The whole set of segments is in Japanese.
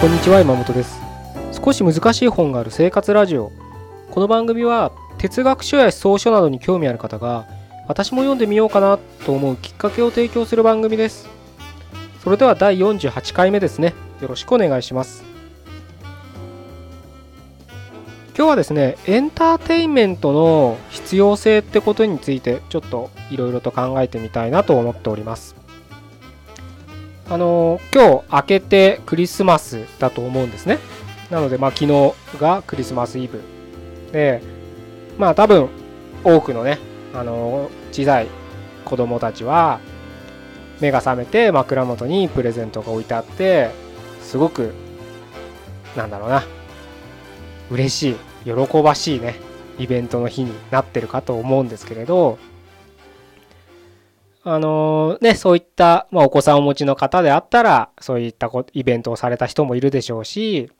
こんにちは山本です。少し難しい本がある生活ラジオ。この番組は哲学書や思想書などに興味ある方が私も読んでみようかなと思うきっかけを提供する番組です。それでは第48回目ですね。よろしくお願いします。今日はですねエンターテインメントの必要性ってことについてちょっといろいろと考えてみたいなと思っております。あの今日明けてクリスマスだと思うんですね。なので、まあ、昨日がクリスマスイブ。で、まあ多分多くのね、あの小さい子供たちは目が覚めて枕元にプレゼントが置いてあって、すごく、なんだろうな、嬉しい、喜ばしいね、イベントの日になってるかと思うんですけれど、あのね、そういった、まあ、お子さんをお持ちの方であったら、そういったこイベントをされた人もいるでしょうし、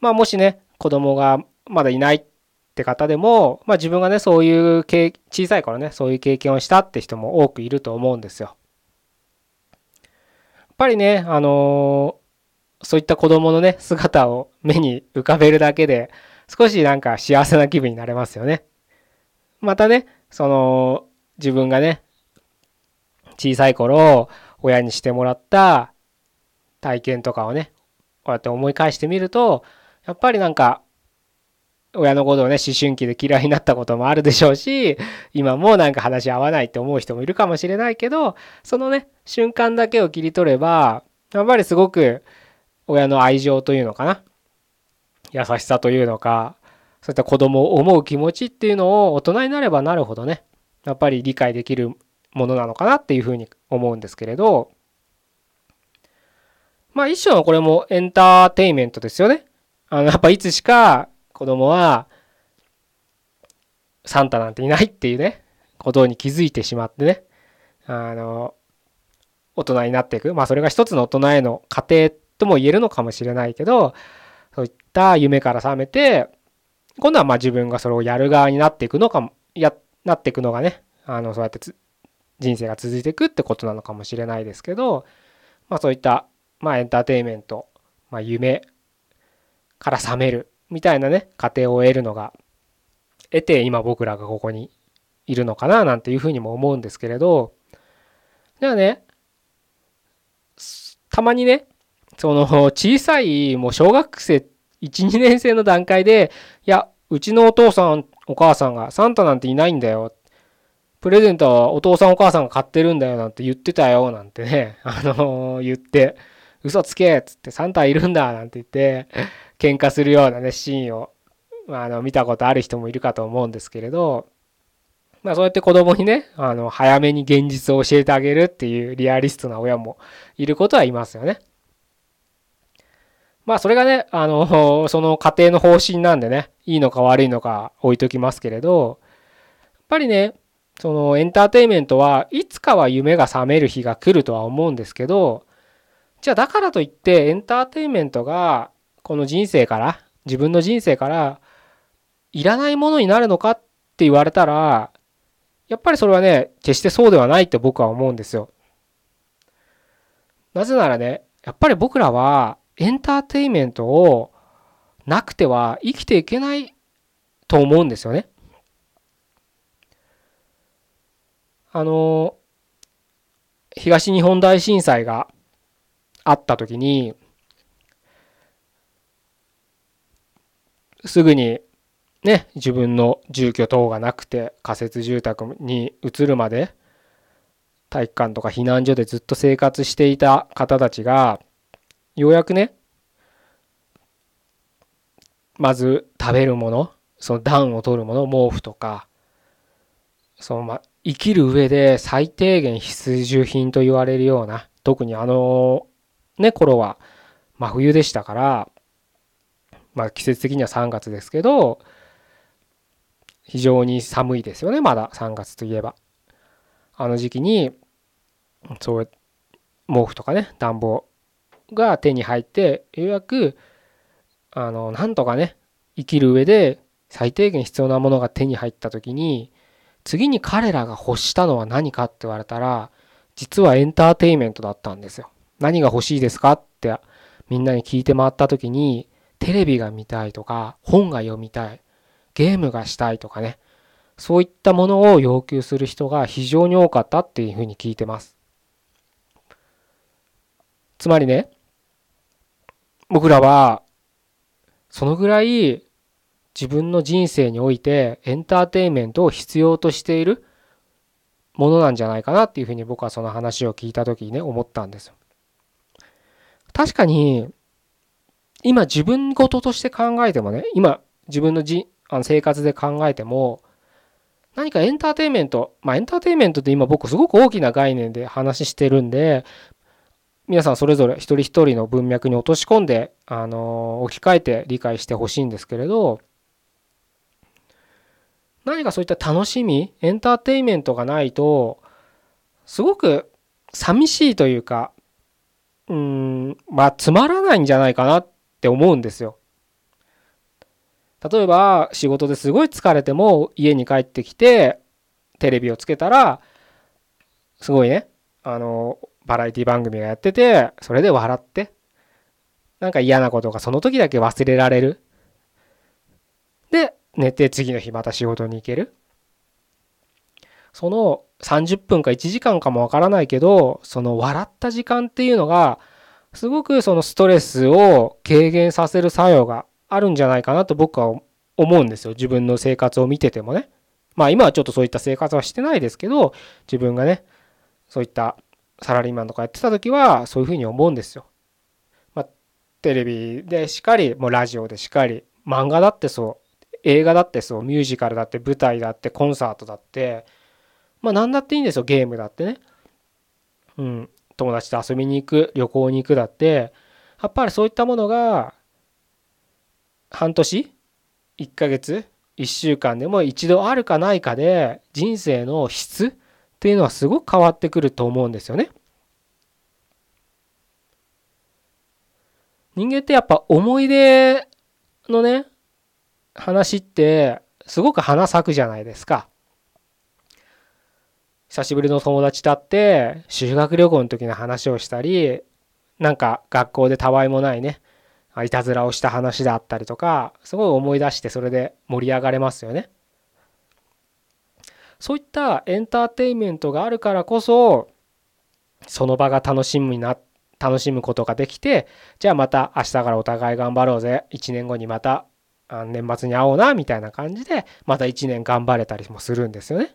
まあ、もしね、子供がまだいないって方でも、まあ、自分がね、そういう経、小さい頃ね、そういう経験をしたって人も多くいると思うんですよ。やっぱりね、あの、そういった子供のね、姿を目に浮かべるだけで、少しなんか幸せな気分になれますよね。またね、その、自分がね、小さい頃親にしてもらった体験とかをねこうやって思い返してみるとやっぱりなんか親のことをね思春期で嫌いになったこともあるでしょうし今もなんか話し合わないって思う人もいるかもしれないけどそのね瞬間だけを切り取ればやっぱりすごく親の愛情というのかな優しさというのかそういった子供を思う気持ちっていうのを大人になればなるほどねやっぱり理解できるものなのかなっていうふうに思うんですけれど、まあ一種のこれもエンターテイメントですよね。あの、やっぱいつしか子供はサンタなんていないっていうね、ことに気づいてしまってね、あの、大人になっていく。まあそれが一つの大人への過程とも言えるのかもしれないけど、そういった夢から覚めて、今度はまあ自分がそれをやる側になっていくのかも、や、なっていくのがね、あの、そうやって人生が続いていくってことなのかもしれないですけど、まあそういった、まあエンターテインメント、まあ夢から覚めるみたいなね、過程を得るのが、得て今僕らがここにいるのかななんていうふうにも思うんですけれど、じゃあね、たまにね、その小さいもう小学生1、2年生の段階で、いや、うちのお父さん、お母さんがサンタなんていないんだよ。プレゼントはお父さんお母さんが買ってるんだよなんて言ってたよなんてね、あのー、言って、嘘つけっつってサンタいるんだなんて言って、喧嘩するようなね、シーンを、あの、見たことある人もいるかと思うんですけれど、まあそうやって子供にね、あの、早めに現実を教えてあげるっていうリアリストな親もいることはいますよね。まあそれがね、あの、その家庭の方針なんでね、いいのか悪いのか置いときますけれど、やっぱりね、そのエンターテインメントはいつかは夢が覚める日が来るとは思うんですけどじゃあだからといってエンターテインメントがこの人生から自分の人生からいらないものになるのかって言われたらやっぱりそれはね決してそうではないって僕は思うんですよ。なぜならねやっぱり僕らはエンターテインメントをなくては生きていけないと思うんですよね。あの東日本大震災があった時にすぐにね自分の住居等がなくて仮設住宅に移るまで体育館とか避難所でずっと生活していた方たちがようやくねまず食べるものその暖を取るもの毛布とかそのま生きる上で最低限必需品と言われるような、特にあの、ね、頃は真冬でしたから、まあ季節的には3月ですけど、非常に寒いですよね、まだ3月といえば。あの時期に、そう、毛布とかね、暖房が手に入って、ようやく、あの、なんとかね、生きる上で最低限必要なものが手に入った時に、次に彼らが欲したのは何かって言われたら、実はエンターテイメントだったんですよ。何が欲しいですかってみんなに聞いて回った時にテレビが見たいとか本が読みたいゲームがしたいとかねそういったものを要求する人が非常に多かったっていうふうに聞いてますつまりね僕らはそのぐらい自分の人生においてエンターテインメントを必要としているものなんじゃないかなっていうふうに僕はその話を聞いた時にね思ったんです。確かに今自分事として考えてもね今自分のじあの生活で考えても何かエンターテインメントまあエンターテインメントって今僕すごく大きな概念で話してるんで皆さんそれぞれ一人一人の文脈に落とし込んであの置き換えて理解してほしいんですけれど何かそういった楽しみエンターテインメントがないとすごく寂しいというかうんまあつまらないんじゃないかなって思うんですよ。例えば仕事ですごい疲れても家に帰ってきてテレビをつけたらすごいねあのバラエティ番組がやっててそれで笑ってなんか嫌なことがその時だけ忘れられるで寝て次の日また仕事に行ける？その30分か1時間かもわからないけどその笑った時間っていうのがすごくそのストレスを軽減させる作用があるんじゃないかなと僕は思うんですよ。自分の生活を見ててもね。まあ今はちょっとそういった生活はしてないですけど自分がねそういったサラリーマンとかやってた時はそういうふうに思うんですよ。まあ、テレビでしっかりもうラジオでしっかり漫画だってそう。映画だってそうミュージカルだって舞台だってコンサートだってまあ何だっていいんですよゲームだってね。うん。友達と遊びに行く旅行に行くだってやっぱりそういったものが半年？1ヶ月？1週間でも一度あるかないかで人生の質っていうのはすごく変わってくると思うんですよね。人間ってやっぱ思い出のね話ってすごく花咲くじゃないですか。久しぶりの友達と会って修学旅行の時の話をしたりなんか学校でたわいもないねいたずらをした話であったりとかすごい思い出してそれで盛り上がれますよね。そういったエンターテインメントがあるからこそその場が楽しみな楽しむことができてじゃあまた明日からお互い頑張ろうぜ1年後にまた年末に会おうなみたいな感じでまた1年頑張れたりもするんですよね。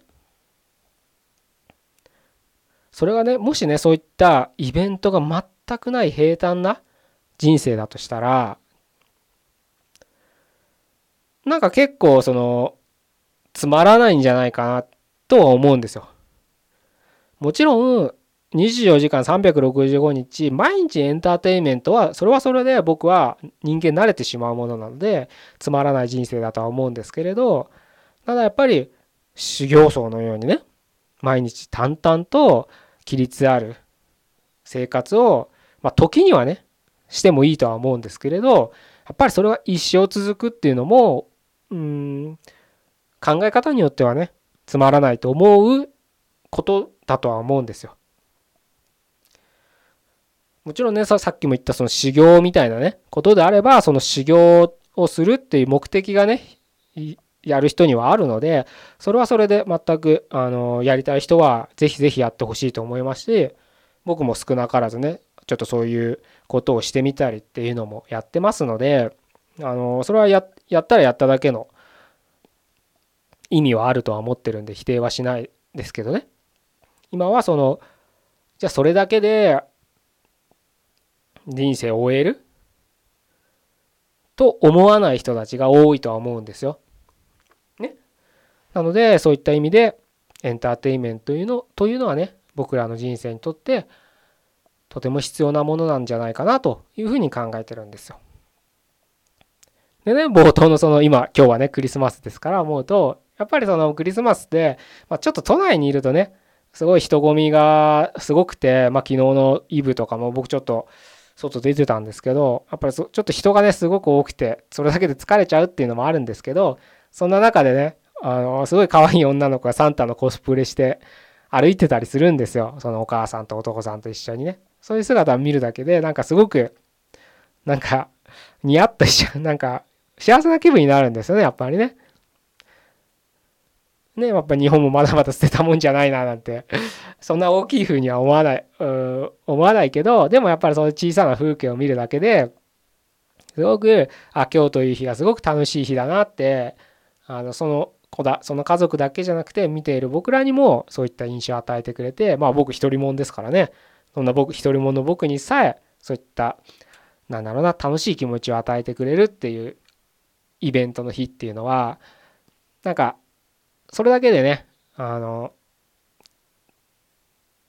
それがねもしねそういったイベントが全くない平坦な人生だとしたらなんか結構そのつまらないんじゃないかなとは思うんですよ。もちろん24時間365日毎日エンターテインメントはそれはそれで僕は人間慣れてしまうものなのでつまらない人生だとは思うんですけれどただやっぱり修行僧のようにね毎日淡々と規律ある生活をまあ時にはねしてもいいとは思うんですけれどやっぱりそれは一生続くっていうのもうん考え方によってはねつまらないと思うことだとは思うんですよ。もちろんねさっきも言ったその修行みたいなねことであればその修行をするっていう目的がねやる人にはあるのでそれはそれで全くあのやりたい人はぜひぜひやってほしいと思いますし僕も少なからずねちょっとそういうことをしてみたりっていうのもやってますのであのそれはややったらやっただけの意味はあるとは思ってるんで否定はしないですけどね。今はそのじゃあそれだけで人生を終える？と思わない人たちが多いとは思うんですよ。ね。なのでそういった意味でエンターテインメントというのというのはね僕らの人生にとってとても必要なものなんじゃないかなというふうに考えてるんですよ。でね冒頭のその今今日はねクリスマスですから思うとやっぱりそのクリスマスって、まあ、ちょっと都内にいるとねすごい人混みがすごくて、まあ、昨日のイブとかも僕ちょっと外出てたんですけどやっぱりちょっと人がねすごく多くてそれだけで疲れちゃうっていうのもあるんですけどそんな中でねあのすごい可愛い女の子がサンタのコスプレして歩いてたりするんですよ。そのお母さんと男さんと一緒にね。そういう姿を見るだけでなんかすごくなんか、ニヤッとしちゃう、なんか、幸せな気分になるんですよね、やっぱりね。ね、やっぱ日本もまだまだ捨てたもんじゃないななんて、そんな大きい風には思わない、思わないけど、でもやっぱりその小さな風景を見るだけで、すごく、あ、今日という日がすごく楽しい日だなって、あの、その子だ、その家族だけじゃなくて見ている僕らにもそういった印象を与えてくれて、まあ僕一人もんですからね、そんな僕、一人もの僕にさえ、そういった、なんだろうな、楽しい気持ちを与えてくれるっていうイベントの日っていうのは、なんか、それだけでね、あの、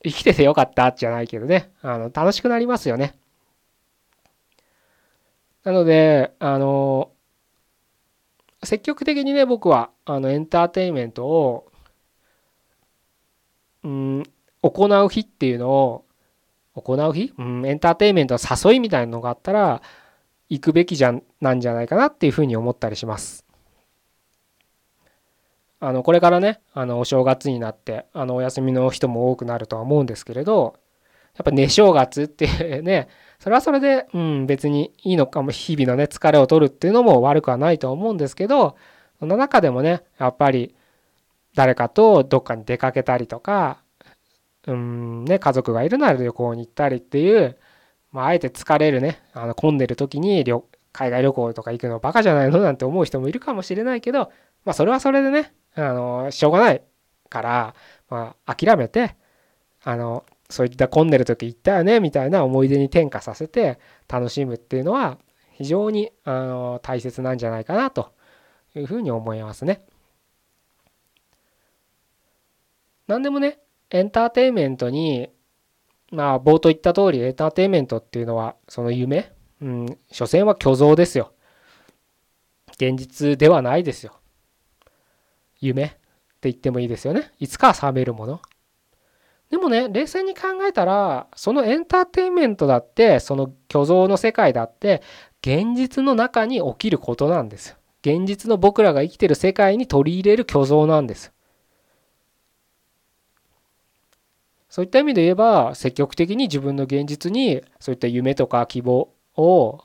生きててよかったじゃないけどね、あの、楽しくなりますよね。なので、あの、積極的にね、僕は、あの、エンターテインメントを、うん、行う日っていうのを、行う日？うん、エンターテインメントの誘いみたいなのがあったら、行くべきじゃなんじゃないかなっていうふうに思ったりします。あのこれからねあのお正月になってあのお休みの人も多くなるとは思うんですけれどやっぱ寝正月ってねそれはそれで、うん、別にいいのかも日々のね疲れを取るっていうのも悪くはないと思うんですけどその中でもねやっぱり誰かとどっかに出かけたりとかうんね家族がいるなら旅行に行ったりっていう、まあ、えて疲れるねあの混んでる時に海外旅行とか行くのバカじゃないのなんて思う人もいるかもしれないけどまあそれはそれでねあの、しょうがないから、まあ、諦めて、あの、そういった混んでる時行ったよね、みたいな思い出に転化させて楽しむっていうのは、非常にあの大切なんじゃないかなというふうに思いますね。何でもね、エンターテインメントに、まあ、冒頭言った通り、エンターテインメントっていうのは、その夢、うん、所詮は虚像ですよ。現実ではないですよ。夢って言ってもいいですよね。いつかは覚めるもの。でもね、冷静に考えたら、そのエンターテインメントだって、その虚像の世界だって、現実の中に起きることなんですよ。現実の僕らが生きてる世界に取り入れる虚像なんです。そういった意味で言えば、積極的に自分の現実にそういった夢とか希望を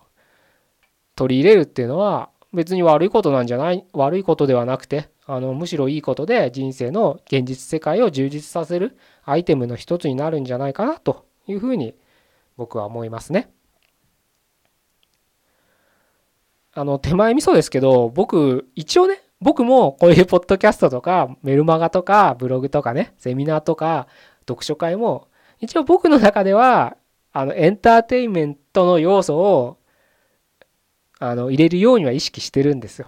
取り入れるっていうのは、別に悪いことなんじゃない、悪いことではなくて、あのむしろいいことで人生の現実世界を充実させるアイテムの一つになるんじゃないかなというふうに僕は思いますね。あの手前味噌ですけど僕一応ね僕もこういうポッドキャストとかメルマガとかブログとかねセミナーとか読書会も一応僕の中ではあのエンターテインメントの要素をあの入れるようには意識してるんですよ。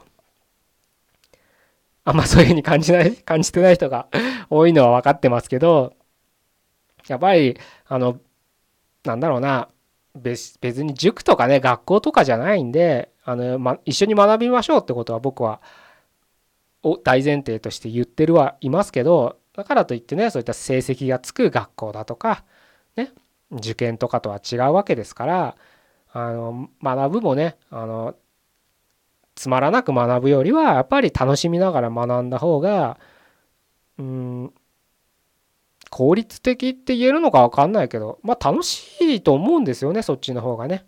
あんまそういうふうに感じない、感じてない人が多いのは分かってますけど、やっぱり、あの、なんだろうな、別別に塾とかね、学校とかじゃないんで、あの、ま、一緒に学びましょうってことは僕は、大前提として言ってるはいますけど、だからといってね、そういった成績がつく学校だとか、ね、受験とかとは違うわけですから、あの、学ぶもね、あの、つまらなく学ぶよりはやっぱり楽しみながら学んだ方がうん効率的って言えるのか分かんないけどまあ楽しいと思うんですよねそっちの方がね。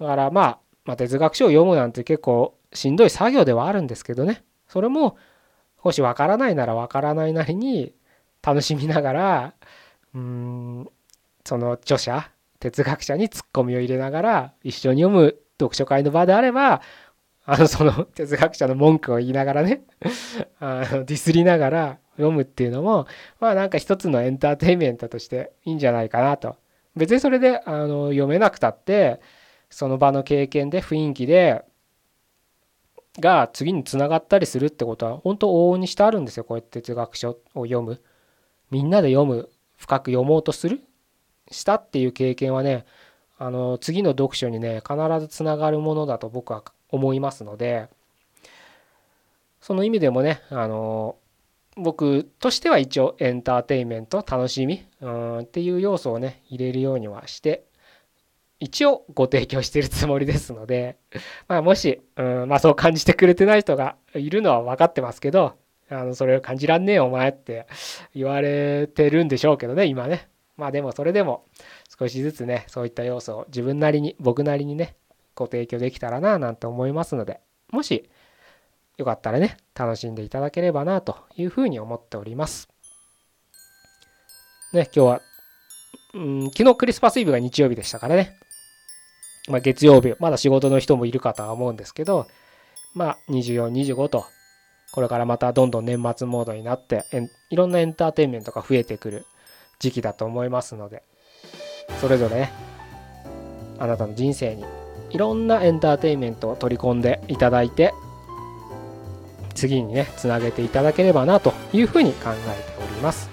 だからまあ、まあ、哲学書を読むなんて結構しんどい作業ではあるんですけどねそれも少し分からないなら分からないなりに楽しみながらうんその著者哲学者にツッコミを入れながら一緒に読む読書会の場であればあの、その哲学者の文句を言いながらねあの、ディスりながら読むっていうのも、まあなんか一つのエンターテインメントとしていいんじゃないかなと。別にそれで、あの、読めなくたって、その場の経験で雰囲気で、が次につながったりするってことは本当往々にしてあるんですよこうやって哲学書を読むみんなで読む深く読もうとするしたっていう経験はねあの次の読書にね必ずつながるものだと僕は思いますのでその意味でもねあの僕としては一応エンターテインメント楽しみうんっていう要素をね入れるようにはして一応ご提供してるつもりですので、まあ、もし、うんまあ、そう感じてくれてない人がいるのは分かってますけどあのそれを感じらんねえお前って言われてるんでしょうけどね今ね。まあでもそれでも少しずつねそういった要素を自分なりに僕なりにねご提供できたらななんて思いますのでもしよかったらね楽しんでいただければなというふうに思っております。ね今日はうん昨日クリスマスイブが日曜日でしたからね、まあ、月曜日まだ仕事の人もいるかとは思うんですけどまあ24、25とこれからまたどんどん年末モードになっていろんなエンターテインメントが増えてくる時期だと思いますのでそれぞれねあなたの人生にいろんなエンターテインメントを取り込んでいただいて次にねつなげていただければなというふうに考えております。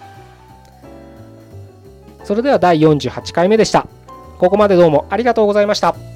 それでは第48回目でした。ここまでどうもありがとうございました。